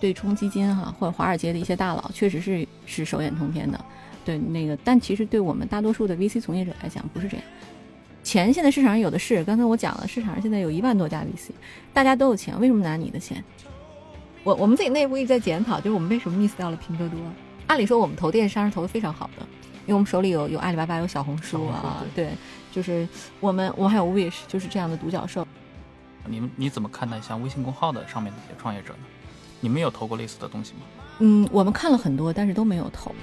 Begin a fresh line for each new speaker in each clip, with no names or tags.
对冲基金哈或者华尔街的一些大佬确实是是手眼通天的，对那个，但其实对我们大多数的 VC 从业者来讲不是这样。钱现在市场上有的是，刚才我讲了，市场上现在有一万多家 VC，大家都有钱，为什么拿你的钱？我我们自己内部一直在检讨，就是我们为什么 miss 掉了拼多多？按理说我们投电商是投的非常好的，因为我们手里有有阿里巴巴，有小红书啊，对，就是我们我们还有 Wish，就是这样的独角兽。
你们你怎么看待像微信公号的上面的一些创业者呢？你们有投过类似的东西吗？
嗯，我们看了很多，但是都没有投。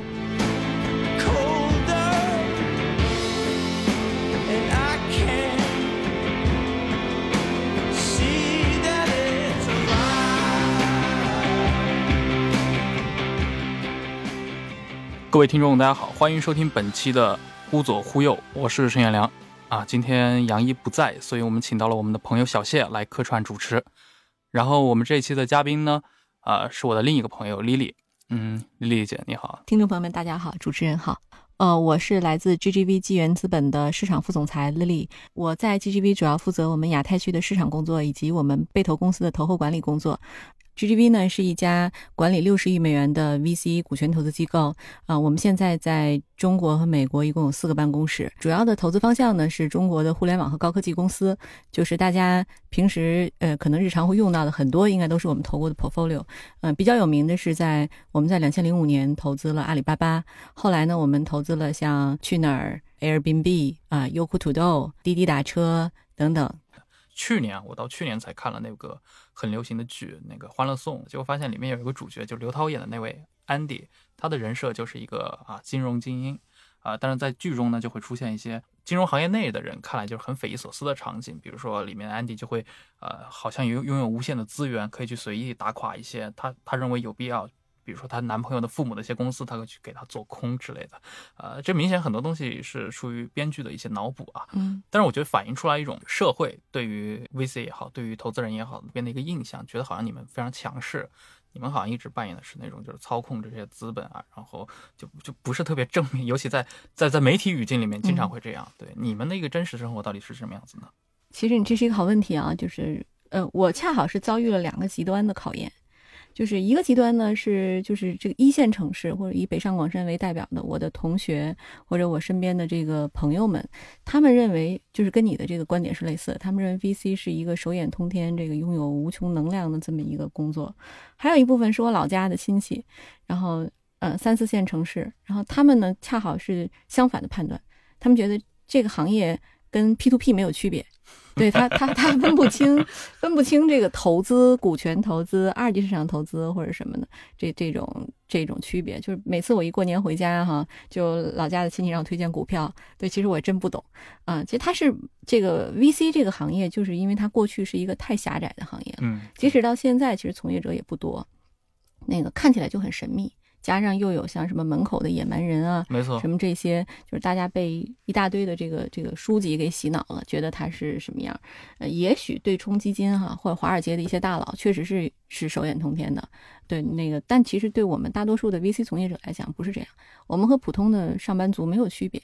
各位听众，大家好，欢迎收听本期的《忽左忽右》，我是陈远良啊。今天杨一不在，所以我们请到了我们的朋友小谢来客串主持。然后我们这一期的嘉宾呢，啊，是我的另一个朋友 Lily。嗯，Lily 姐你好，
听众朋友们大家好，主持人好。呃，我是来自 GGV 纪元资本的市场副总裁 Lily，我在 GGV 主要负责我们亚太区的市场工作以及我们被投公司的投后管理工作。GGV 呢是一家管理六十亿美元的 VC 股权投资机构啊，我们现在在中国和美国一共有四个办公室，主要的投资方向呢是中国的互联网和高科技公司，就是大家平时呃可能日常会用到的很多，应该都是我们投过的 portfolio。嗯，比较有名的是在我们在两千零五年投资了阿里巴巴，后来呢我们投资了像去哪儿、Airbnb 啊、优酷土豆、滴滴打车等等。
去年我到去年才看了那个很流行的剧，那个《欢乐颂》，结果发现里面有一个主角，就刘涛演的那位安迪，他的人设就是一个啊金融精英啊，但是在剧中呢就会出现一些金融行业内的人看来就是很匪夷所思的场景，比如说里面安迪就会呃好像拥拥有无限的资源，可以去随意打垮一些他他认为有必要。比如说她男朋友的父母的一些公司，她会去给她做空之类的，呃，这明显很多东西是出于编剧的一些脑补啊。
嗯，
但是我觉得反映出来一种社会对于 VC 也好，对于投资人也好，那边的一个印象，觉得好像你们非常强势，你们好像一直扮演的是那种就是操控这些资本啊，然后就就不是特别正面，尤其在在在媒体语境里面经常会这样。对你们的一个真实生活到底是什么样子呢？
其实你这是一个好问题啊，就是呃，我恰好是遭遇了两个极端的考验。就是一个极端呢，是就是这个一线城市或者以北上广深为代表的我的同学或者我身边的这个朋友们，他们认为就是跟你的这个观点是类似的，他们认为 VC 是一个手眼通天、这个拥有无穷能量的这么一个工作。还有一部分是我老家的亲戚，然后呃三四线城市，然后他们呢恰好是相反的判断，他们觉得这个行业跟 P to P 没有区别。对他，他他分不清，分不清这个投资、股权投资、二级市场投资或者什么的这这种这种区别。就是每次我一过年回家哈，就老家的亲戚让我推荐股票，对，其实我真不懂啊。其实他是这个 VC 这个行业，就是因为它过去是一个太狭窄的行业，
嗯，
即使到现在，其实从业者也不多，那个看起来就很神秘。加上又有像什么门口的野蛮人啊，
没错，
什么这些，就是大家被一大堆的这个这个书籍给洗脑了，觉得它是什么样？呃，也许对冲基金哈或者华尔街的一些大佬确实是是手眼通天的，对那个，但其实对我们大多数的 VC 从业者来讲不是这样，我们和普通的上班族没有区别，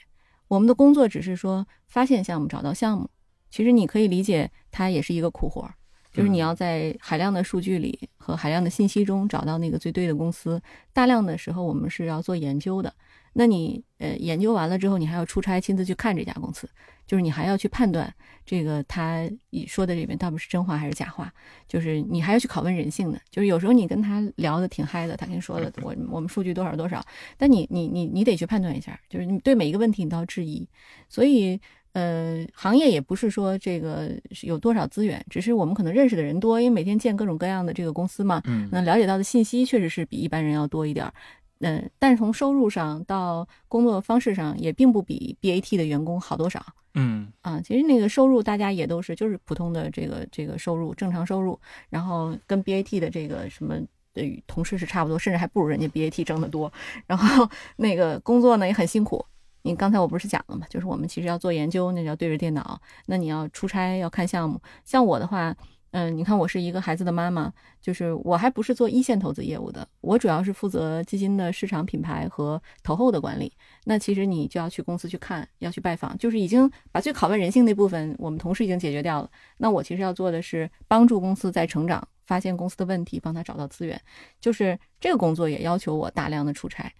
我们的工作只是说发现项目、找到项目，其实你可以理解它也是一个苦活。就是你要在海量的数据里和海量的信息中找到那个最对的公司。大量的时候，我们是要做研究的。那你呃研究完了之后，你还要出差亲自去看这家公司，就是你还要去判断这个他你说的里面到底是真话还是假话。就是你还要去拷问人性的。就是有时候你跟他聊的挺嗨的，他跟你说的我我们数据多少多少，但你你你你得去判断一下，就是你对每一个问题你都要质疑。所以。呃，行业也不是说这个有多少资源，只是我们可能认识的人多，因为每天见各种各样的这个公司嘛，
嗯，
那了解到的信息确实是比一般人要多一点儿，嗯，但是从收入上到工作方式上也并不比 BAT 的员工好多少，
嗯，
啊，其实那个收入大家也都是就是普通的这个这个收入正常收入，然后跟 BAT 的这个什么的同事是差不多，甚至还不如人家 BAT 挣得多，然后那个工作呢也很辛苦。你刚才我不是讲了吗？就是我们其实要做研究，那叫对着电脑；那你要出差要看项目。像我的话，嗯，你看我是一个孩子的妈妈，就是我还不是做一线投资业务的，我主要是负责基金的市场品牌和投后的管理。那其实你就要去公司去看，要去拜访，就是已经把最拷问人性那部分，我们同事已经解决掉了。那我其实要做的是帮助公司在成长发现公司的问题，帮他找到资源。就是这个工作也要求我大量的出差。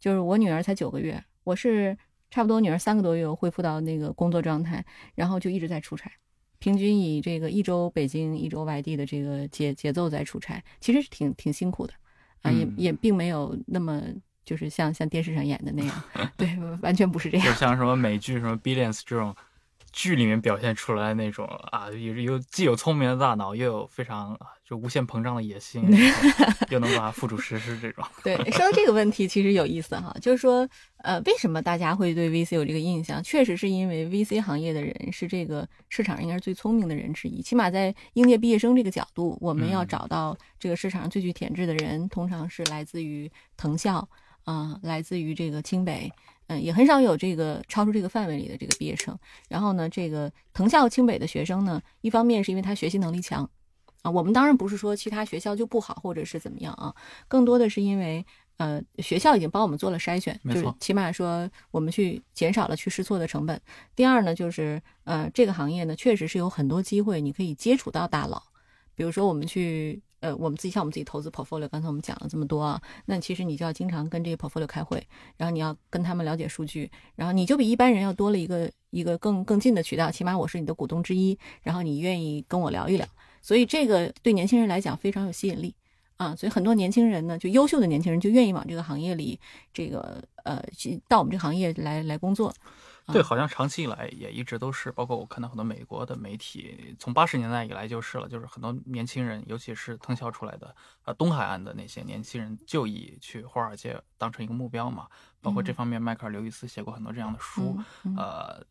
就是我女儿才九个月，我是差不多女儿三个多月恢复到那个工作状态，然后就一直在出差，平均以这个一周北京一周外地的这个节节奏在出差，其实是挺挺辛苦的啊，也
嗯
也并没有那么就是像像电视上演的那样，对，完全不是这样。
就像什么美剧什么《Billions》这种剧里面表现出来那种啊，有有既有聪明的大脑，又有非常啊就无限膨胀的野心，又能把它付诸实施这种。
对，说到这个问题，其实有意思哈，就是说，呃，为什么大家会对 VC 有这个印象？确实是因为 VC 行业的人是这个市场上应该是最聪明的人之一，起码在应届毕业生这个角度，我们要
嗯
找到这个市场上最具潜质的人，通常是来自于藤校，啊、来自于这个清北。嗯，也很少有这个超出这个范围里的这个毕业生。然后呢，这个藤校、清北的学生呢，一方面是因为他学习能力强，啊，我们当然不是说其他学校就不好或者是怎么样啊，更多的是因为呃学校已经帮我们做了筛选，就是起码说我们去减少了去试错的成本。第二呢，就是呃这个行业呢确实是有很多机会，你可以接触到大佬，比如说我们去。呃，我们自己像我们自己投资 portfolio，刚才我们讲了这么多啊，那其实你就要经常跟这些 portfolio 开会，然后你要跟他们了解数据，然后你就比一般人要多了一个一个更更近的渠道，起码我是你的股东之一，然后你愿意跟我聊一聊，所以这个对年轻人来讲非常有吸引力啊，所以很多年轻人呢，就优秀的年轻人就愿意往这个行业里，这个呃，到我们这个行业来来工作。
对，
啊
好像长期以来也一直都是，包括我看到很多美国的媒体，从八十年代以来就是了，就是很多年轻人，尤其是藤校出来的，呃，东海岸的那些年轻人，就以去华尔街当成一个目标嘛。包括这
嗯
方面，迈克尔·刘易斯写过很多这样的书，呃，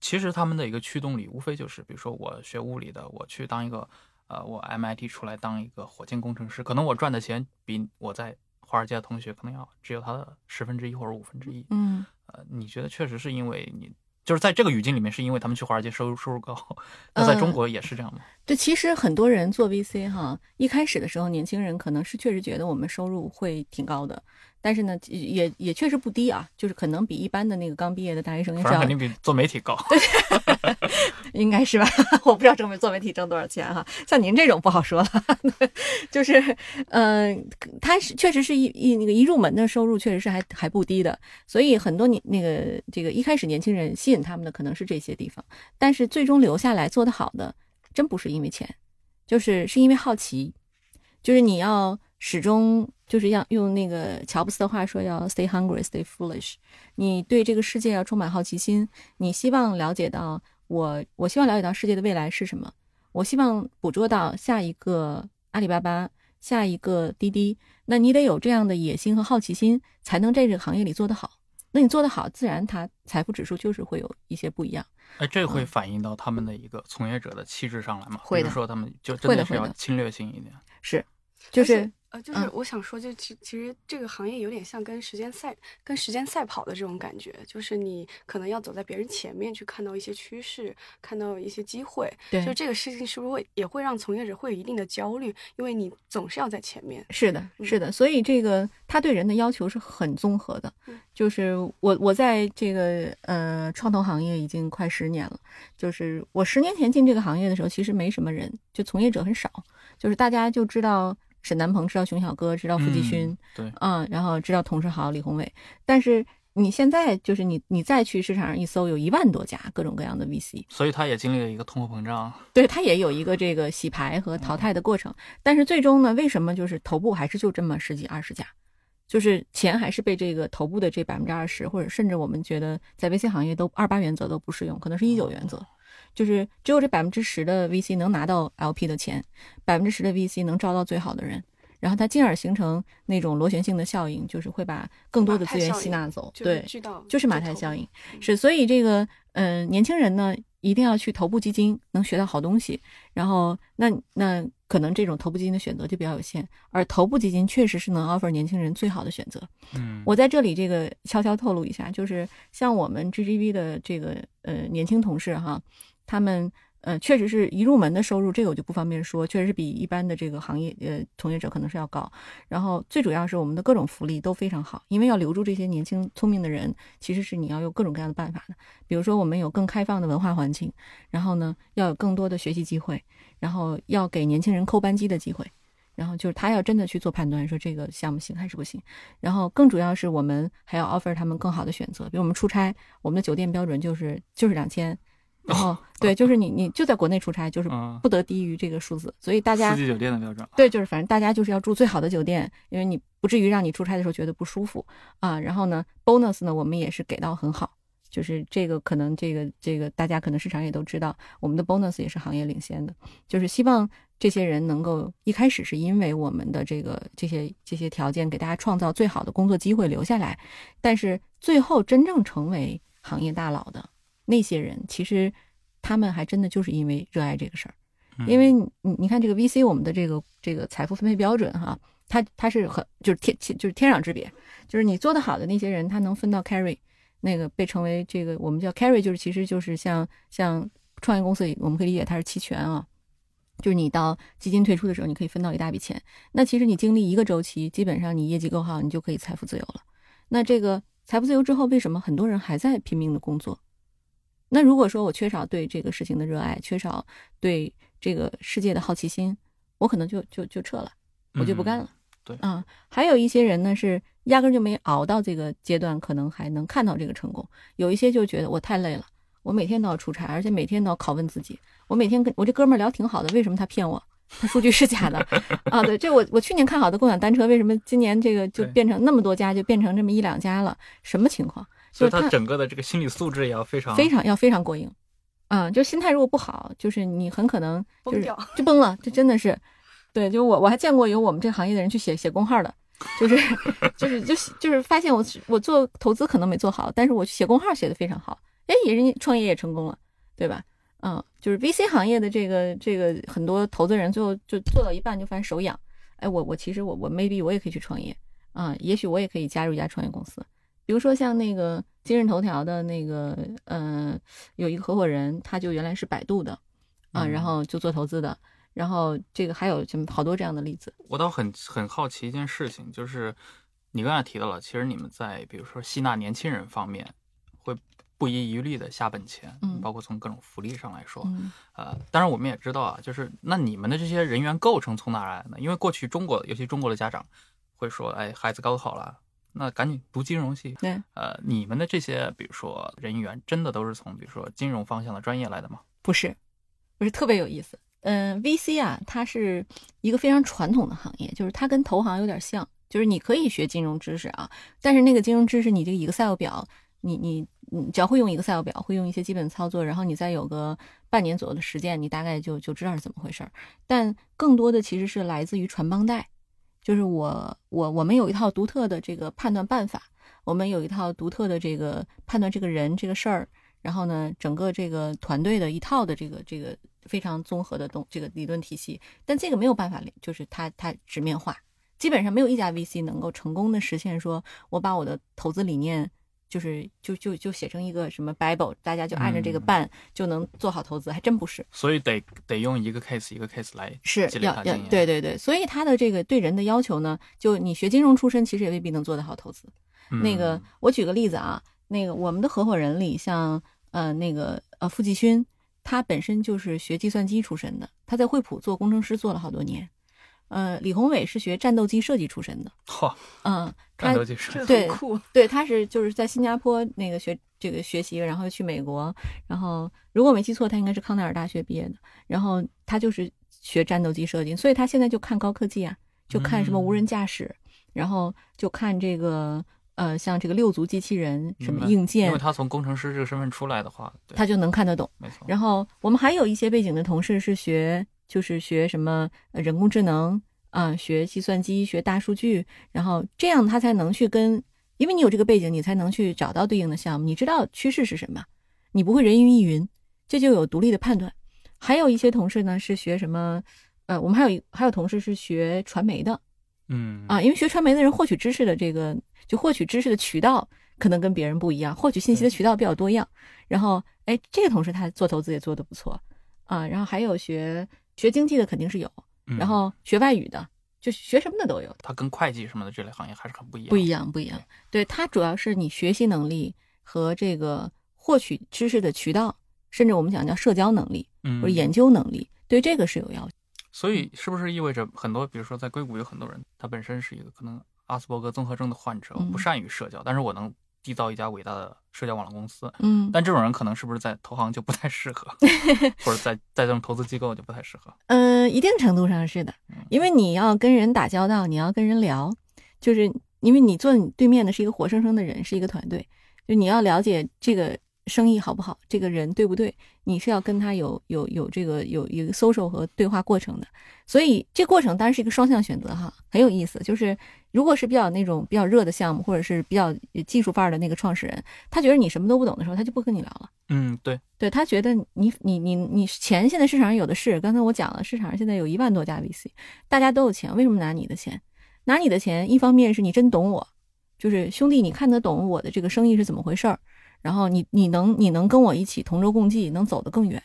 其实他们的一个驱动力，无非就是，比如说我学物理的，我去当一个，呃，我 MIT 出来当一个火箭工程师，可能我赚的钱比我在华尔街的同学可能要只有他的十分之一或者五分之一。
嗯，
呃，你觉得确实是因为你就是在这个语境里面，是因为他们去华尔街收入收入高，那在中
呃
国也是这样吗？
对，其实很多人做 VC 哈，一开始的时候，年轻人可能是确实觉得我们收入会挺高的，但是呢，也也确实不低啊，就是可能比一般的那个刚毕业的大学生是要
肯定比做媒体高。
应该是吧？我不知道做媒做媒体挣多少钱哈，像您这种不好说了。就是，嗯、他是确实是一一那个一入门的收入确实是还还不低的，所以很多年那个这个一开始年轻人吸引他们的可能是这些地方，但是最终留下来做得好的，真不是因为钱，就是是因为好奇，就是你要始终就是要用那个乔布斯的话说，要 stay hungry, stay foolish。你对这个世界要充满好奇心，你希望了解到我，我希望了解到世界的未来是什么，我希望捕捉到下一个阿里巴巴，下一个滴滴。那你得有这样的野心和好奇心，才能在这个行业里做得好。那你做得好，自然它财富指数就是会有一些不一样。
哎，这会
嗯
反映到他们的一个从业者的气质上来吗？
会的
比如说他们就真的是要侵略性一点。
是，就是
呃，就是
嗯
我想说，就其其实这个行业有点像跟时间赛、跟时间赛跑的这种感觉，就是你可能要走在别人前面去看到一些趋势，看到一些机会。
对
就这个事情是不是会也会让从业者会有一定的焦虑，因为你总是要在前面。
是的，是的，所以这个他对人的要求是很综合的
嗯。
就是我我在这个呃创投行业已经快十年了，就是我十年前进这个行业的时候，其实没什么人，就从业者很少，就是大家就知道沈南鹏，知道熊小哥，知道付继勋，
嗯对，
嗯，然后知道童世豪、李宏伟，但是你现在就是你你再去市场上一搜，有一万多家各种各样的 VC，
所以他也经历了一个通货膨胀。
对，他也有一个这个洗牌和淘汰的过程，但是最终呢，为什么就是头部还是就这么十几二十家，就是钱还是被这个头部的这百分之二十，或者甚至我们觉得在 VC 行业都二八原则都不适用，可能是一九原则，就是只有这百分之十的 VC 能拿到 LP 的钱，百分之十的 VC 能招到最好的人。然后它进而形成那种螺旋性的效应，就是会把更多的资源吸纳走。对，就是马太效应。
嗯
是，所以这个呃，年轻人呢，一定要去头部基金，能学到好东西。然后，那那可能这种头部基金的选择就比较有限，而头部基金确实是能 offer 年轻人最好的选择。
嗯，
我在这里这个悄悄透露一下，就是像我们 GGV 的这个呃年轻同事哈，他们呃，确实是一入门的收入，这个我就不方便说，确实是比一般的这个行业呃从业者可能是要高。然后最主要是我们的各种福利都非常好，因为要留住这些年轻聪明的人，其实是你要有各种各样的办法的。比如说我们有更开放的文化环境，然后呢要有更多的学习机会，然后要给年轻人扣扳机的机会，然后就是他要真的去做判断，说这个项目行还是不行。然后更主要是我们还要 offer 他们更好的选择，比如我们出差，我们的酒店标准就是就是两千。然 后，对，就是你，你就在国内出差，就是不得低于这个数字。所以大家
四季酒店的标准，
对，就是反正大家就是要住最好的酒店，因为你不至于让你出差的时候觉得不舒服啊。然后呢，bonus 呢，我们也是给到很好，就是这个可能这个这个大家可能市场也都知道，我们的 bonus 也是行业领先的，就是希望这些人能够一开始是因为我们的这个这些这些条件给大家创造最好的工作机会留下来，但是最后真正成为行业大佬的。那些人其实，他们还真的就是因为热爱这个事儿，因为你你看这个 VC 我们的这个这个财富分配标准哈，它它是很就是天就是天壤之别，就是你做的好的那些人，他能分到 carry，那个被称为这个我们叫 carry，就是其实就是像像创业公司我们可以理解它是期权啊，就是你到基金退出的时候，你可以分到一大笔钱，那其实你经历一个周期，基本上你业绩够好，你就可以财富自由了。那这个财富自由之后，为什么很多人还在拼命的工作？那如果说我缺少对这个事情的热爱，缺少对这个世界的好奇心，我可能就就就撤了，我就不干了。
对
啊，还有一些人呢是压根就没熬到这个阶段，可能还能看到这个成功。有一些就觉得我太累了，我每天都要出差，而且每天都要拷问自己。我每天跟我这哥们儿聊挺好的，为什么他骗我？他数据是假的啊？对，这我我去年看好的共享单车，为什么今年这个就变成那么多家，就变成这么一两家了？什么情况？
所以他整个的这个心理素质也要非常
非常要非常过硬，嗯，就心态如果不好，就是你很可能就是就崩了，就真的是，对，就我我还见过有我们这个行业的人去写写公号的，就是 就是就就是发现我我做投资可能没做好，但是我写公号写的非常好，哎，也人家创业也成功了，对吧？嗯，就是 VC 行业的这个这个很多投资人最后就做到一半就发现手痒，哎，我我其实我我 maybe 我也可以去创业嗯，也许我也可以加入一家创业公司。比如说像那个今日头条的那个，呃，有一个合伙人，他就原来是百度的，啊，然后就做投资的，然后这个还有什么好多这样的例子。
我倒很很好奇一件事情，就是你刚才提到了，其实你们在比如说吸纳年轻人方面，会不遗余力的下本钱，
嗯，
包括从各种福利上来说，呃，当然我们也知道啊，就是那你们的这些人员构成从哪来的呢？因为过去中国，尤其中国的家长会说，哎，孩子高考了。那赶紧读金融系。
对，
呃，你们的这些，比如说人员，真的都是从比如说金融方向的专业来的吗？
不是，不是特别有意思。嗯，VC 啊，它是一个非常传统的行业，就是它跟投行有点像，就是你可以学金融知识啊，但是那个金融知识，你这个 Excel 表，你你你只要会用 Excel 表，会用一些基本操作，然后你再有个半年左右的实践，你大概就就知道是怎么回事儿。但更多的其实是来自于传帮带。就是我我我们有一套独特的这个判断办法，我们有一套独特的这个判断这个人这个事儿，然后呢，整个这个团队的一套的这个这个非常综合的东这个理论体系，但这个没有办法，就是它它直面化，基本上没有一家 VC 能够成功的实现，说我把我的投资理念。就是就就就写成一个什么 Bible，大家就按着这个办就能做好投资，还真不是。
所以得得用一个 case 一个 case 来
是要要对对对，所以他的这个对人的要求呢，就你学金融出身，其实也未必能做得好投资。那个我举个例子啊，那个我们的合伙人里，像呃那个呃付继勋，他本身就是学计算机出身的，他在惠普做工程师做了好多年。呃，李宏伟是学战斗机设计出身的。
嚯，
嗯，
战斗机设
计对对，他是就是在新加坡那个学这个学习，然后去美国，然后如果没记错，他应该是康奈尔大学毕业的。然后他就是学战斗机设计，所以他现在就看高科技啊，就看什么无人驾驶，然后就看这个呃，像这个六足机器人什么硬件。
因为他从工程师这个身份出来的话，
他就能看得懂。
没错。
然后我们还有一些背景的同事是学。就是学什么人工智能啊，学计算机，学大数据，然后这样他才能去跟，因为你有这个背景，你才能去找到对应的项目。你知道趋势是什么，你不会人云亦云，这就有独立的判断。还有一些同事呢是学什么，呃，我们还有一还有同事是学传媒的，
嗯
啊，因为学传媒的人获取知识的这个就获取知识的渠道可能跟别人不一样，获取信息的渠道比较多样。然后哎，这个同事他做投资也做得不错。啊，然后还有学学经济的肯定是有，
嗯
然后学外语的，就学什么的都有。
它跟会计什么的这类行业还是很不一样。
不一样，不一样。对，它主要是你学习能力和这个获取知识的渠道，甚至我们讲叫社交能力
嗯，
或者研究能力，对这个是有要求。
所以是不是意味着很多，比如说在硅谷有很多人，他本身是一个可能阿斯伯格综合症的患者，不善于社交，但是我能缔造一家伟大的社交网络公司。
嗯
但这种人可能是不是在投行就不太适合，或者在在这种投资机构就不太适合？
嗯，一定程度上是的，因为你要跟人打交道，你要跟人聊，就是因为你坐你对面的是一个活生生的人，是一个团队，就你要了解这个生意好不好，这个人对不对，你是要跟他有有有这个有一个 social 和对话过程的，所以这过程当然是一个双向选择哈，很有意思。就是如果是比较那种比较热的项目，或者是比较技术范儿的那个创始人，他觉得你什么都不懂的时候，他就不跟你聊了。
嗯，对，
对他觉得你你你你钱现在市场上有的是，刚才我讲了，市场上现在有一万多家 VC，大家都有钱，为什么拿你的钱？拿你的钱，一方面是你真懂我，就是兄弟，你看得懂我的这个生意是怎么回事儿，然后你你能你能跟我一起同舟共济，能走得更远。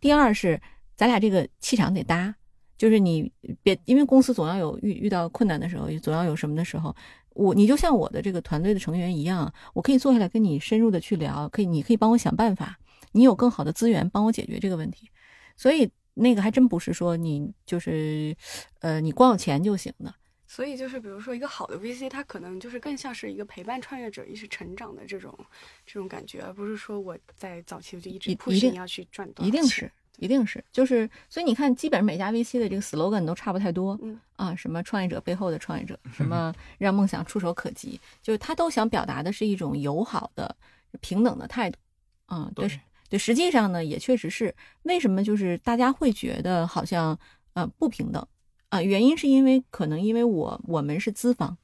第二是咱俩这个气场得搭，就是你别因为公司总要有遇遇到困难的时候，总要有什么的时候，我你就像我的这个团队的成员一样，我可以坐下来跟你深入的去聊，可以你可以帮我想办法，你有更好的资源帮我解决这个问题，所以那个还真不是说你就是，呃，你光有钱就行的。
所以就是比如说一个好的 VC，它可能就是更像是一个陪伴创业者一起成长的这种这种感觉，而不是说我在早期我就一直
一
push
一定
你要去赚多少
一定是，一定是，就是，所以你看，基本上每家 VC 的这个 slogan 都差不太多，
嗯。
啊，什么创业者背后的创业者，什 么让梦想触手可及，就是他都想表达的是一种友好的、平等的态度，啊，对
对，
对，实际上呢，也确实是，为什么就是大家会觉得好像呃不平等？啊、原因是因为可能因为我我们是资方，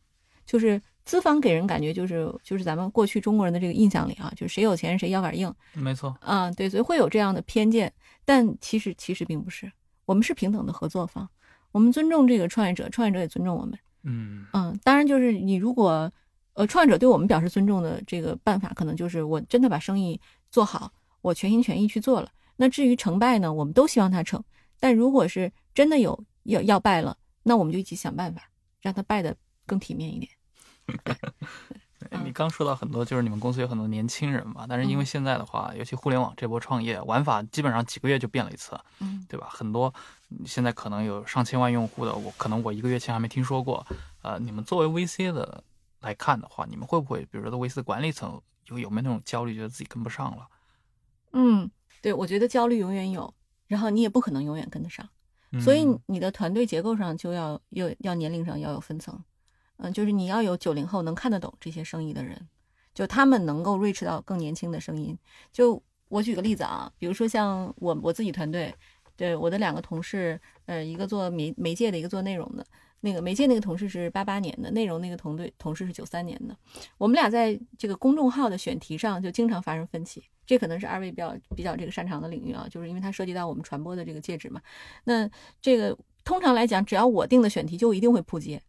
就是资方给人感觉就是就是咱们过去中国人的这个印象里啊，就是谁有钱谁腰杆硬，
没错，
啊，对，所以会有这样的偏见，但其实其实并不是，我们是平等的合作方，我们尊重这个创业者，创业者也尊重我们。
嗯，
嗯，当然就是你如果呃创业者对我们表示尊重的这个办法，可能就是我真的把生意做好，我全心全意去做了。那至于成败呢，我们都希望他成，但如果是真的有要要败了，那我们就一起想办法让他败的更体面一点。嗯
你刚说到很多，就是你们公司有很多年轻人嘛，但是因为
嗯
现在的话，尤其互联网这波创业玩法，基本上几个月就变了一次，
嗯
对吧？很多嗯现在可能有上千万用户的，我可能我一个月前还没听说过。呃，你们作为 VC 的来看的话，你们会不会，比如说 VC 的管理层有有没有那种焦虑，觉得自己跟不上了？
嗯，对，我觉得焦虑永远有，然后你也不可能永远跟得上。所以
嗯
你的团队结构上就要又要年龄上要有分层，嗯，就是你要有九零后能看得懂这些生意的人，就他们能够 reach 到更年轻的声音。就我举个例子啊，比如说像我我自己团队，对我的两个同事，呃，一个做媒媒介的，一个做内容的。那个媒介那个同事是八八年的，内容那个同队同事是九三年的。我们俩在这个公众号的选题上就经常发生分歧，这可能是二位比较比较这个擅长的领域啊，就是因为它涉及到我们传播的这个介质嘛。那这个通常来讲，只要我定的选题就一定会扑街，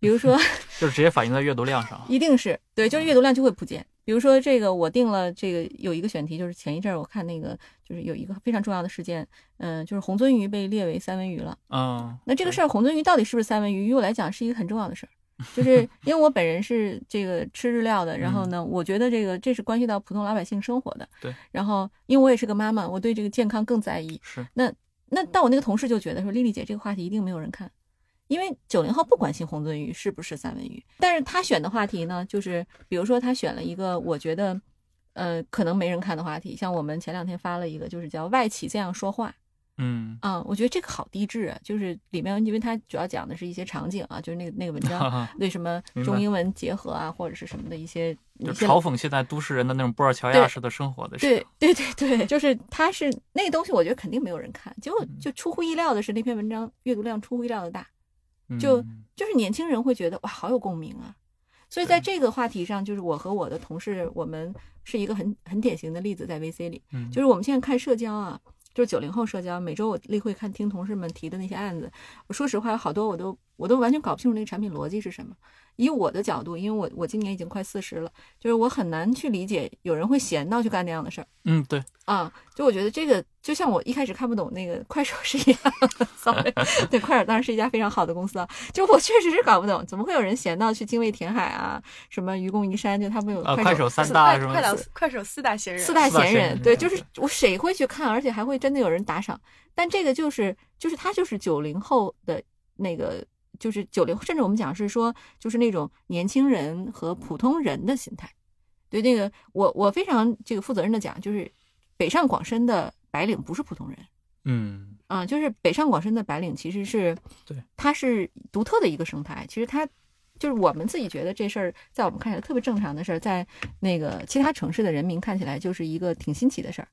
比如说
就是直接反映在阅读量上。
一定是对，就是阅读量就会扑街。比如说这个我定了这个有一个选题，就是前一阵儿我看那个就是有一个非常重要的事件，嗯、就是红鳟鱼被列为三文鱼了。
嗯，
那这个事儿，红鳟鱼到底是不是三文鱼，于我来讲是一个很重要的事儿，就是 因为我本人是这个吃日料的，然后呢，我觉得这个这是关系到普通老百姓生活的。
对。
然后，因为我也是个妈妈，我对这个健康更在意。
是
那那但我那个同事就觉得说，丽丽姐这个话题一定没有人看，因为九零后不关心红鳟鱼是不是三文鱼，但是他选的话题呢，就是比如说他选了一个我觉得，呃，可能没人看的话题，像我们前两天发了一个，就是叫外企这样说话。
嗯，
啊、我觉得这个好低质啊，就是里面因为它主要讲的是一些场景啊，就是那个那个文章对什么中英文结合啊，或者是什么的一些
就嘲讽现在都市人的那种布尔乔亚式的生活的事
对对对对，就是他是那个东西，我觉得肯定没有人看，结果
嗯
就出乎意料的是那篇文章阅读量出乎意料的大，就
嗯。
就是年轻人会觉得哇好有共鸣啊，所以在这个话题上，就是我和我的同事，我们是一个很很典型的例子，在 VC 里，
嗯。
就是我们现在看社交啊，就是九零后社交，每周我例会看听同事们提的那些案子，我说实话，有好多我都我都完全搞不清楚那个产品逻辑是什么。以我的角度，因为我我今年已经快四十了，就是我很难去理解有人会闲到去干那样的事儿
嗯，对，
啊。就我觉得这个就像我一开始看不懂那个快手是一样的，sorry，对，快手当然是一家非常好的公司啊。就我确实是搞不懂，怎么会有人闲到去精卫填海啊，什么愚公移山，就他们有
啊，
快
快手三大什么
快手快手四大闲人，
四大闲人，对，
对
就是我谁会去看，而且还会真的有人打赏。但这个就是就是他就是九零后的那个，就是九零，甚至我们讲是说，就是那种年轻人和普通人的心态。对，那个我我非常这个负责任的讲，就是北上广深的白领不是普通人。
嗯，
啊、就是北上广深的白领其实是，
对，
它是独特的一个生态。其实它就是我们自己觉得这事儿，在我们看起来特别正常的事儿，在那个其他城市的人民看起来就是一个挺新奇的事儿。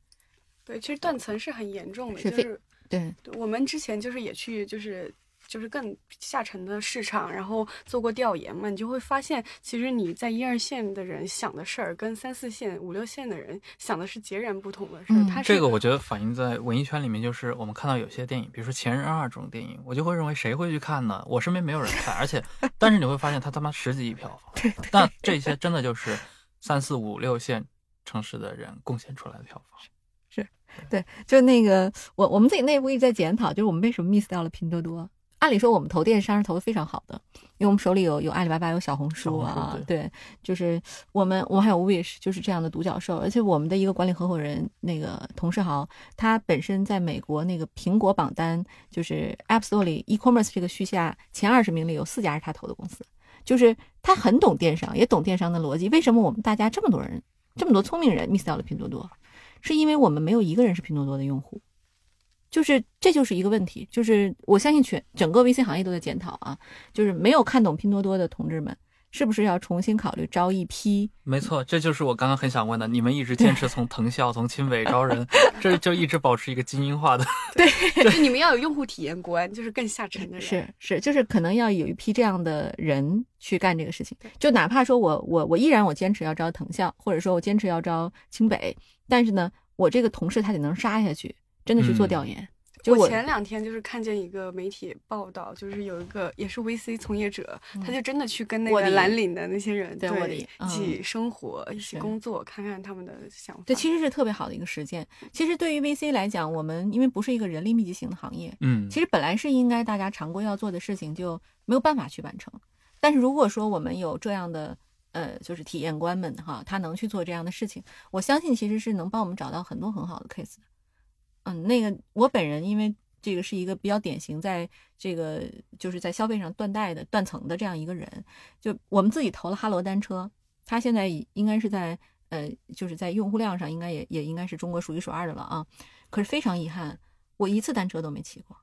对，其实断层是很严重的，就是，
对
我们之前就是也去就是。就是更下沉的市场，然后做过调研嘛，你就会发现，其实你在一二线的人想的事儿，跟三四线、五六线的人想的是截然不同的事儿。
嗯
他
这个我觉得反映在文艺圈里面，就是我们看到有些电影，比如说《前任二》这种电影，我就会认为谁会去看呢？我身边没有人看，而且，但是你会发现他他妈十几亿票房，那这些真的就是三四五六线城市的人贡献出来的票房。
是对，就那个我我们自己内部一直在检讨，就是我们为什么 miss 掉了拼多多。按理说我们投电商是投的非常好的，因为我们手里有有阿里巴巴有小红书啊
书，
对，就是我们我们还有 Wish，就是这样的独角兽。而且我们的一个管理合伙人那个童世豪，他本身在美国那个苹果榜单，就是 App Store 里 e-commerce 这个序下前二十名里有四家是他投的公司，就是他很懂电商，也懂电商的逻辑。为什么我们大家这么多人，这么多聪明人 miss 掉了拼多多？是因为我们没有一个人是拼多多的用户。就是这就是一个问题，就是我相信全整个 VC 行业都在检讨啊，就是没有看懂拼多多的同志们，是不是要重新考虑招一批？
没错，这就是我刚刚很想问的。你们一直坚持从藤校、从清北招人，这就一直保持一个精英化的。
对就你们要有用户体验观，就是更下沉的人。
是是，就是可能要有一批这样的人去干这个事情。就哪怕说我我我依然我坚持要招藤校，或者说我坚持要招清北，但是呢，我这个同事他得能杀下去，真的去做
嗯
调研。就
我前两天就是看见一个媒体报道，就是有一个也是 VC 从业者，他就真的去跟那个蓝领的那些人
对
一起
嗯
生活、一起工作，看看他们的想法。
这其实是特别好的一个实践。其实对于 VC 来讲，我们因为不是一个人力密集型的行业，
嗯，
其实本来是应该大家常规要做的事情就没有办法去完成。但是如果说我们有这样的呃，就是体验官们哈，他能去做这样的事情，我相信其实是能帮我们找到很多很好的 case 的。嗯，那个我本人因为这个是一个比较典型，在这个就是在消费上断代的断层的这样一个人，就我们自己投了哈罗单车，它现在应该是在呃，就是在用户量上应该也也应该是中国数一数二的了啊。可是非常遗憾，我一次单车都没骑过。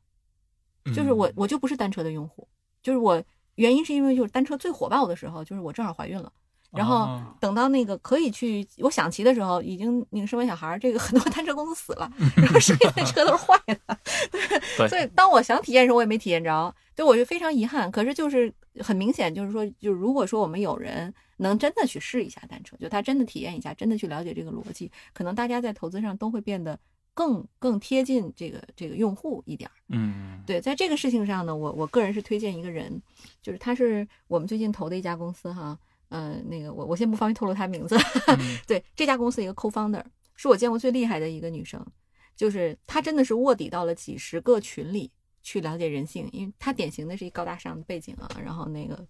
就是我
嗯
我就不是单车的用户，就是我原因是因为就是单车最火爆的时候，就是我正好怀孕了。然后
哦
等到那个可以去，我想骑的时候，已经那个生完小孩儿，这个很多单车公司死了，然后剩下的车都是坏的。
对
所以当我想体验的时候，我也没体验着，对我就非常遗憾。可是就是很明显，就是说，就如果说我们有人能真的去试一下单车，就他真的体验一下，真的去了解这个逻辑，可能大家在投资上都会变得更更贴近这个这个用户一点儿。
嗯，
对，在这个事情上呢，我我个人是推荐一个人，就是他是我们最近投的一家公司哈，呃，那个我我先不方便透露他名字，
嗯
对这家公司的一个 co-founder 是我见过最厉害的一个女生，就是她真的是卧底到了几十个群里去了解人性，因为她典型的是一高大上的背景啊，然后那个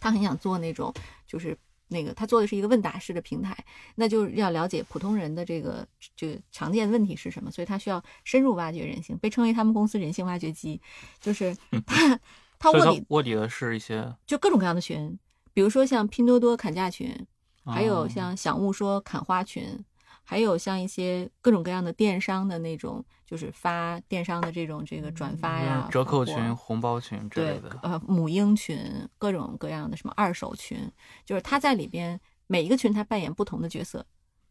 她很想做那种就是。那个她做的是一个问答式的平台，那就是要了解普通人的这个这个常见问题是什么，所以她需要深入挖掘人性，被称为他们公司人性挖掘机，就是他他 卧底
卧底的是一些，
就各种各样的群，比如说像拼多多砍价群，还有
哦。
像享物说砍花群，还有像一些各种各样的电商的那种，就是发电商的这种这个转发呀、
折扣群、红包群之类的，，
呃，母婴群，各种各样的什么二手群，就是他在里边每一个群他扮演不同的角色，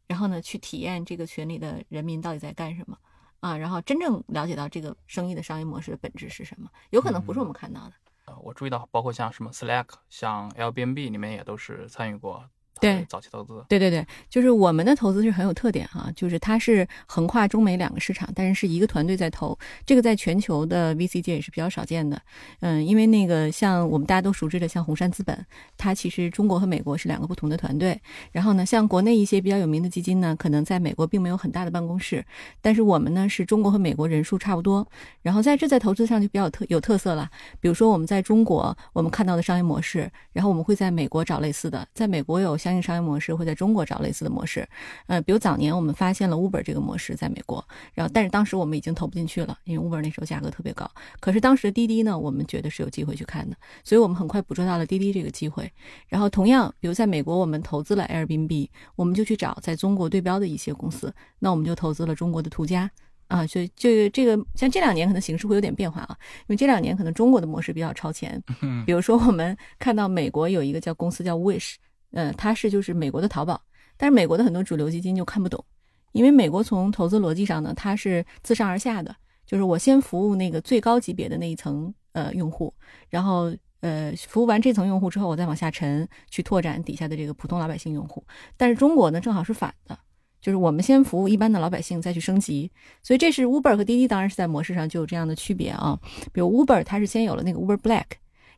然后呢去体验这个群里的人民到底在干什么。啊，然后真正了解到这个生意的商业模式的本质是什么，有可能不是我们看到的。
呃我注意到，包括像什么 Slack、像 Airbnb 里面也都是参与过
对
早期投资，
对对对，就是我们的投资是很有特点哈，就是它是横跨中美两个市场，但是是一个团队在投，这个在全球的 VC 界也是比较少见的。嗯，因为那个像我们大家都熟知的像红杉资本，它其实中国和美国是两个不同的团队。然后呢，像国内一些比较有名的基金呢，可能在美国并没有很大的办公室，但是我们呢是中国和美国人数差不多，然后在这在投资上就比较特有特色了。比如说我们在中国我们看到的商业模式，然后我们会在美国找类似的，在美国有相应商业模式，会在中国找类似的模式。呃，比如早年我们发现了 Uber 这个模式在美国，然后但是当时我们已经投不进去了，因为 Uber 那时候价格特别高。可是当时的滴滴呢，我们觉得是有机会去看的，所以我们很快捕捉到了滴滴这个机会。然后同样，比如在美国我们投资了 Airbnb，我们就去找在中国对标的一些公司，那我们就投资了中国的途家。啊，所以这个这个像这两年可能形势会有点变化啊，因为这两年可能中国的模式比较超前。比如说我们看到美国有一个叫公司叫 Wish。嗯，它是就是美国的淘宝，但是美国的很多主流基金就看不懂，因为美国从投资逻辑上呢，它是自上而下的，就是我先服务那个最高级别的那一层呃用户，然后呃服务完这层用户之后，我再往下沉去拓展底下的这个普通老百姓用户。但是中国呢正好是反的，就是我们先服务一般的老百姓，再去升级。所以这是 Uber 和滴滴当然是在模式上就有这样的区别啊，比如 Uber 它是先有了那个 Uber Black。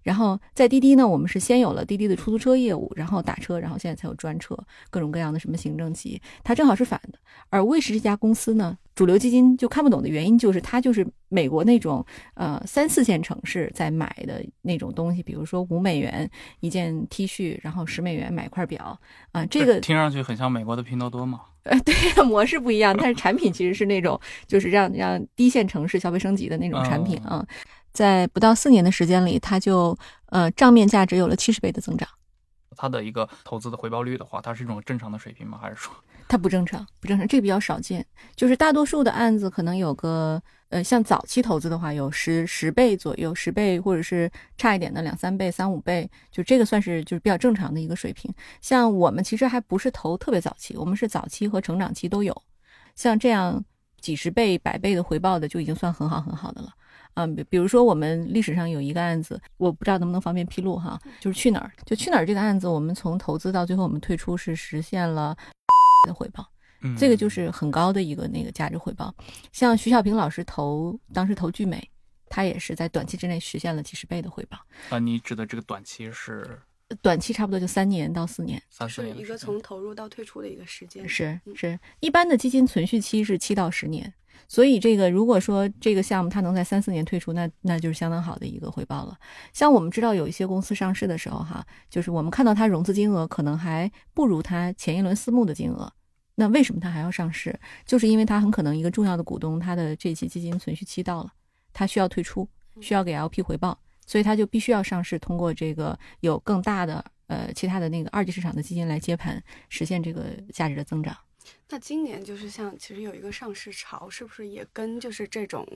然后在滴滴呢，我们是先有了滴滴的出租车业务，然后打车，然后现在才有专车，各种各样的什么行政级，它正好是反的。而卫士这家公司呢，主流基金就看不懂的原因就是它就是美国那种呃三四线城市在买的那种东西，比如说五美元一件 T 恤，然后十美元买块表啊，这个
听上去很像美国的拼多多嘛？
呃，对，模式不一样，但是产品其实是那种就是让让低线城市消费升级的那种产品啊。在不到四年的时间里，它就呃账面价值有了七十倍的增长。
它的一个投资的回报率的话，它是一种正常的水平吗？还是说
它不正常？不正常，这个比较少见。就是大多数的案子可能有个呃，像早期投资的话，有十十倍左右，十倍或者是差一点的两三倍、三五倍，就这个算是就是比较正常的一个水平。像我们其实还不是投特别早期，我们是早期和成长期都有。像这样几十倍、百倍的回报的，就已经算很好很好的了。嗯，比比如说我们历史上有一个案子，我不知道能不能方便披露哈，就是去哪儿就去哪儿这个案子，我们从投资到最后我们退出是实现了的回报，这个就是很高的一个那个价值回报。像徐小平老师投当时投聚美，他也是在短期之内实现了几十倍的回报。
啊，你指的这个短期是？
短期差不多就三年到四年，
三四年
一个从投入到退出的一个时间。
是是，一般的基金存续期是七到十年。所以，这个如果说这个项目它能在三四年退出，那那就是相当好的一个回报了。像我们知道有一些公司上市的时候，哈，就是我们看到它融资金额可能还不如它前一轮私募的金额，那为什么它还要上市？就是因为它很可能一个重要的股东，它的这期基金存续期到了，它需要退出，需要给 LP 回报，所以它就必须要上市，通过这个有更大的呃其他的那个二级市场的基金来接盘，实现这个价值的增长。
那今年就是像其实有一个上市潮，是不是也跟就是这种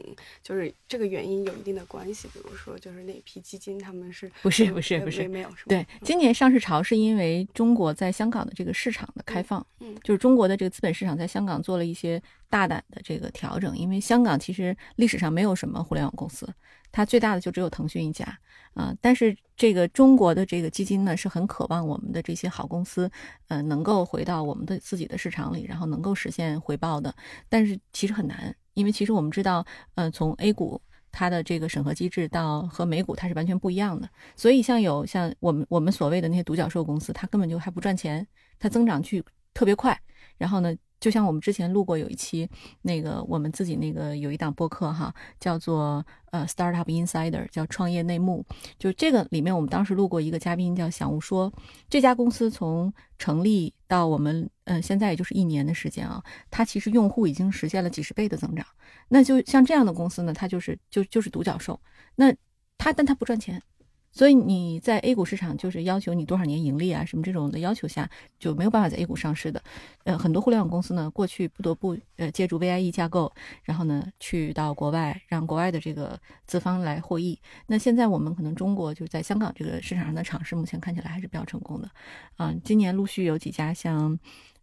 就是这个原因有一定的关系？比如说就是那批基金他们是
不是不是不是
没有是
对，今年上市潮是因为中国在香港的这个市场的开放，
嗯，
就是中国的这个资本市场在香港做了一些大胆的这个调整，因为香港其实历史上没有什么互联网公司。它最大的就只有腾讯一家啊，但是这个中国的这个基金呢是很渴望我们的这些好公司，呃，能够回到我们的自己的市场里，然后能够实现回报的。但是其实很难，因为其实我们知道，呃，从 A 股它的这个审核机制到和美股它是完全不一样的。所以像有像我们我们所谓的那些独角兽公司，它根本就还不赚钱，它增长去特别快，然后呢。就像我们之前录过有一期，那个我们自己那个有一档播客哈，叫做呃 Startup Insider，叫创业内幕。就这个里面，我们当时录过一个嘉宾叫响悟说，这家公司从成立到我们嗯现在也就是一年的时间啊，它其实用户已经实现了几十倍的增长。那就像这样的公司呢，它就是就就是独角兽。那它但它不赚钱。所以你在 A 股市场就是要求你多少年盈利啊，什么这种的要求下就没有办法在 A 股上市的。呃，很多互联网公司呢，过去不得不呃借助 VIE 架构，然后呢去到国外，让国外的这个资方来获益。那现在我们可能中国就是在香港这个市场上的尝试，目前看起来还是比较成功的。啊，今年陆续有几家像。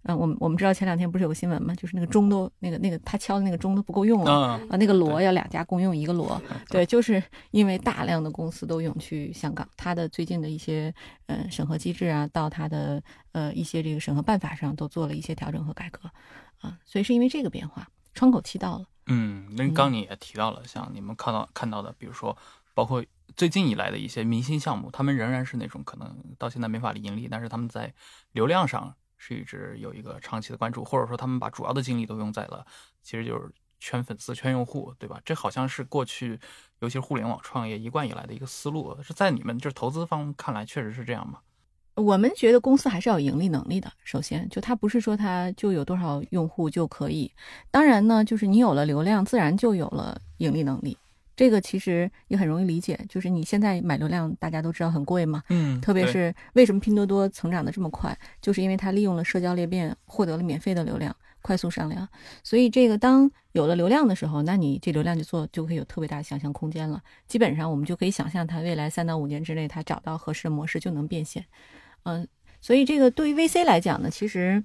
嗯，我们我们知道前两天不是有个新闻吗？就是那个钟都那个那个他敲的那个钟都不够用了。
嗯，
啊，那个锣要两家共用一个锣，对，就是因为大量的公司都涌去香港，它的最近的一些呃审核机制啊，到它的呃一些这个审核办法上都做了一些调整和改革，啊，所以是因为这个变化，窗口期到了。
嗯，那刚你也提到了，像你们看到看到的，比如说包括最近以来的一些明星项目，他们仍然是那种可能到现在没法盈利，但是他们在流量上是一直有一个长期的关注，或者说他们把主要的精力都用在了，其实就是圈粉丝、圈用户，对吧？这好像是过去，尤其是互联网创业一贯以来的一个思路，是在你们就是投资方看来确实是这样吗？
我们觉得公司还是要有盈利能力的。首先，就它不是说它就有多少用户就可以。当然呢，就是你有了流量，自然就有了盈利能力。这个其实也很容易理解。就是你现在买流量，大家都知道很贵嘛。
嗯，
特别是为什么拼多多成长的这么快，就是因为它利用了社交裂变，获得了免费的流量，快速上量。所以这个当有了流量的时候，那你这流量就做就可以有特别大的想象空间了。基本上我们就可以想象它未来三到五年之内，它找到合适的模式就能变现。嗯，所以这个对于 VC 来讲呢，其实，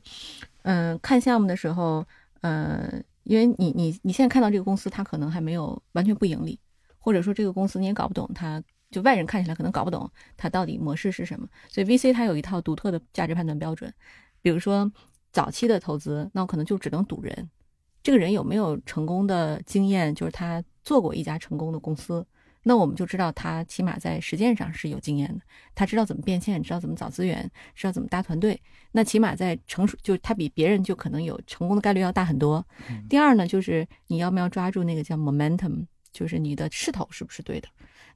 嗯，看项目的时候，呃，因为你你你现在看到这个公司，它可能还没有完全不盈利，或者说这个公司你也搞不懂，它就外人看起来可能搞不懂它到底模式是什么。所以 VC 它有一套独特的价值判断标准，比如说早期的投资，那我可能就只能赌人，这个人有没有成功的经验，就是他做过一家成功的公司。那我们就知道他起码在实践上是有经验的，他知道怎么变现，知道怎么找资源，知道怎么搭团队。那起码在成熟，就他比别人就可能有成功的概率要大很多。第二呢，就是你要不要抓住那个叫 momentum，就是你的势头是不是对的？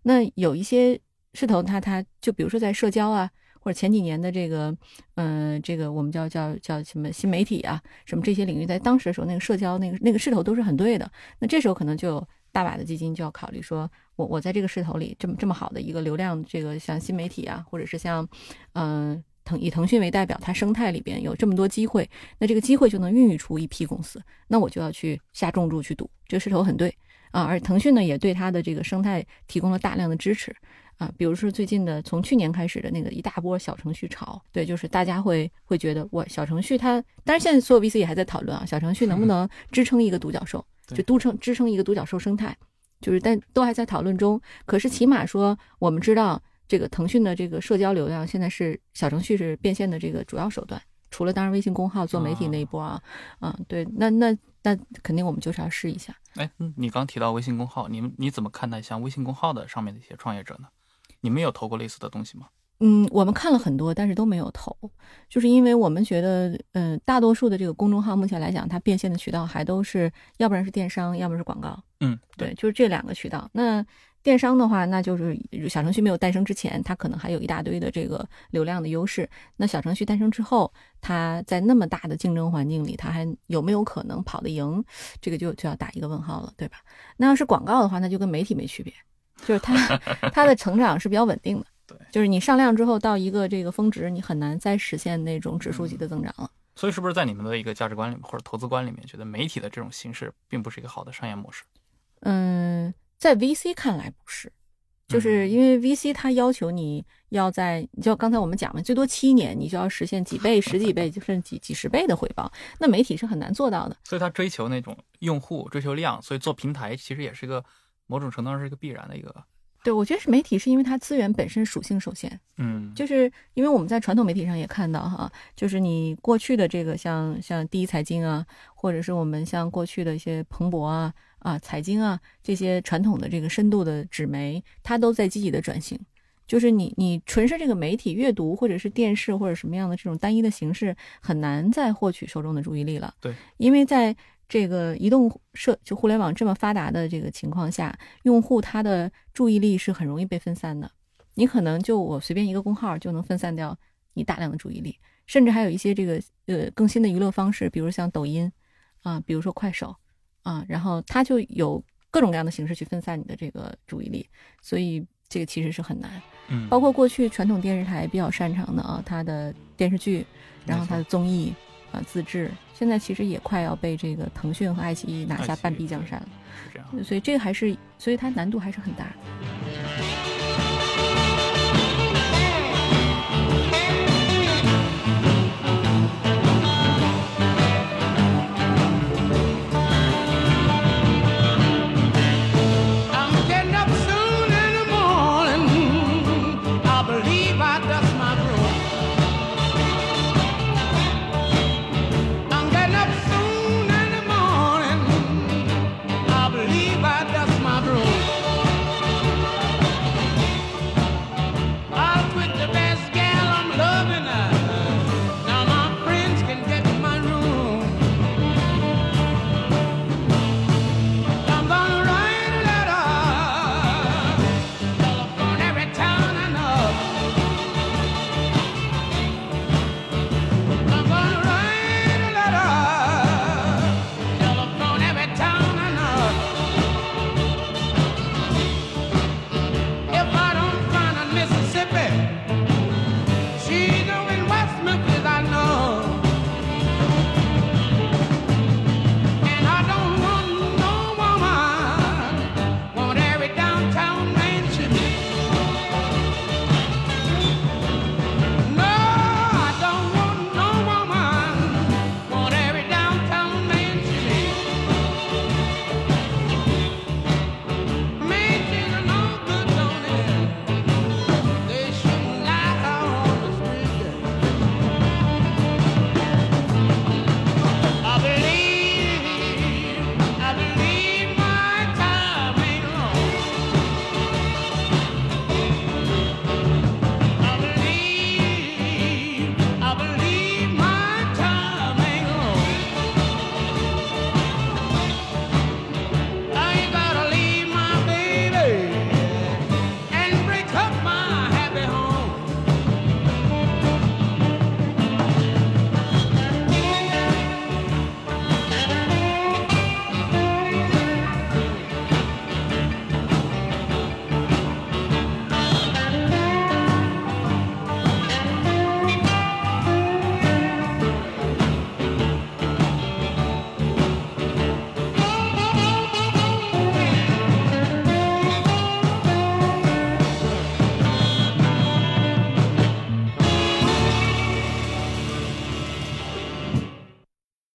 那有一些势头，他他就比如说在社交啊，或者前几年的这个，嗯，这个我们叫叫叫什么新媒体啊，什么这些领域，在当时的时候，那个社交那个那个势头都是很对的。那这时候可能就有大把的基金就要考虑说。我我在这个势头里这么这么好的一个流量，这个像新媒体啊，或者是像，嗯腾以腾讯为代表，它生态里边有这么多机会，那这个机会就能孕育出一批公司，那我就要去下重注去赌，这个势头很对啊。而腾讯呢，也对它的这个生态提供了大量的支持啊，比如说最近的从去年开始的那个一大波小程序潮，对，就是大家会会觉得我小程序它，当然现在所有 VC 也还在讨论啊，小程序能不 能支撑一个独角兽，就都撑支撑一个独角兽生态。就是，但都还在讨论中。可是起码说，我们知道这个腾讯的这个社交流量现在是小程序是变现的这个主要手段。除了当然微信公号做媒体那一波啊，嗯，对，那那那肯定我们就是要试一下。
哎，你刚提到微信公号，你们你怎么看待像微信公号的上面的一些创业者呢？你们有投过类似的东西吗？
嗯，我们看了很多，但是都没有投，就是因为我们觉得，嗯，大多数的这个公众号目前来讲，它变现的渠道还都是，要不然是电商，要不然是广告。
嗯，
对，就是这两个渠道。那电商的话，那就是小程序没有诞生之前，它可能还有一大堆的这个流量的优势。那小程序诞生之后，它在那么大的竞争环境里，它还有没有可能跑得赢？这个就就要打一个问号了，对吧？那要是广告的话，那就跟媒体没区别，就是它 它的成长是比较稳定的。
对，
就是你上量之后到一个这个峰值，你很难再实现那种指数级的增长了。
所以，是不是在你们的一个价值观里面或者投资观里面，觉得媒体的这种形式并不是一个好的商业模式？
嗯，在 VC 看来不是，就是因为 VC 它要求你要在，就刚才我们讲嘛，最多七年，你就要实现几倍、十几倍，甚至几几十倍的回报。那媒体是很难做到的。
所以，他追求那种用户，追求量，所以做平台其实也是一个某种程度上是一个必然的一个。
对，我觉得是媒体，是因为它资源本身属性受限。
嗯，
就是因为我们在传统媒体上也看到哈，就是你过去的这个像像第一财经啊，或者是我们像过去的一些彭博啊啊财经啊这些传统的这个深度的纸媒，它都在积极的转型。就是你你纯是这个媒体阅读或者是电视或者什么样的这种单一的形式，很难再获取受众的注意力了。
对，
因为在这个移动社就互联网这么发达的这个情况下，用户他的注意力是很容易被分散的。你可能就我随便一个公号就能分散掉你大量的注意力，甚至还有一些这个呃更新的娱乐方式，比如像抖音啊，比如说快手啊，然后它就有各种各样的形式去分散你的这个注意力，所以这个其实是很难。
嗯，
包括过去传统电视台比较擅长的啊，它的电视剧，然后它的综艺。自制现在其实也快要被这个腾讯和爱奇艺拿下半壁江山了所以这个还是所以它难度还是很大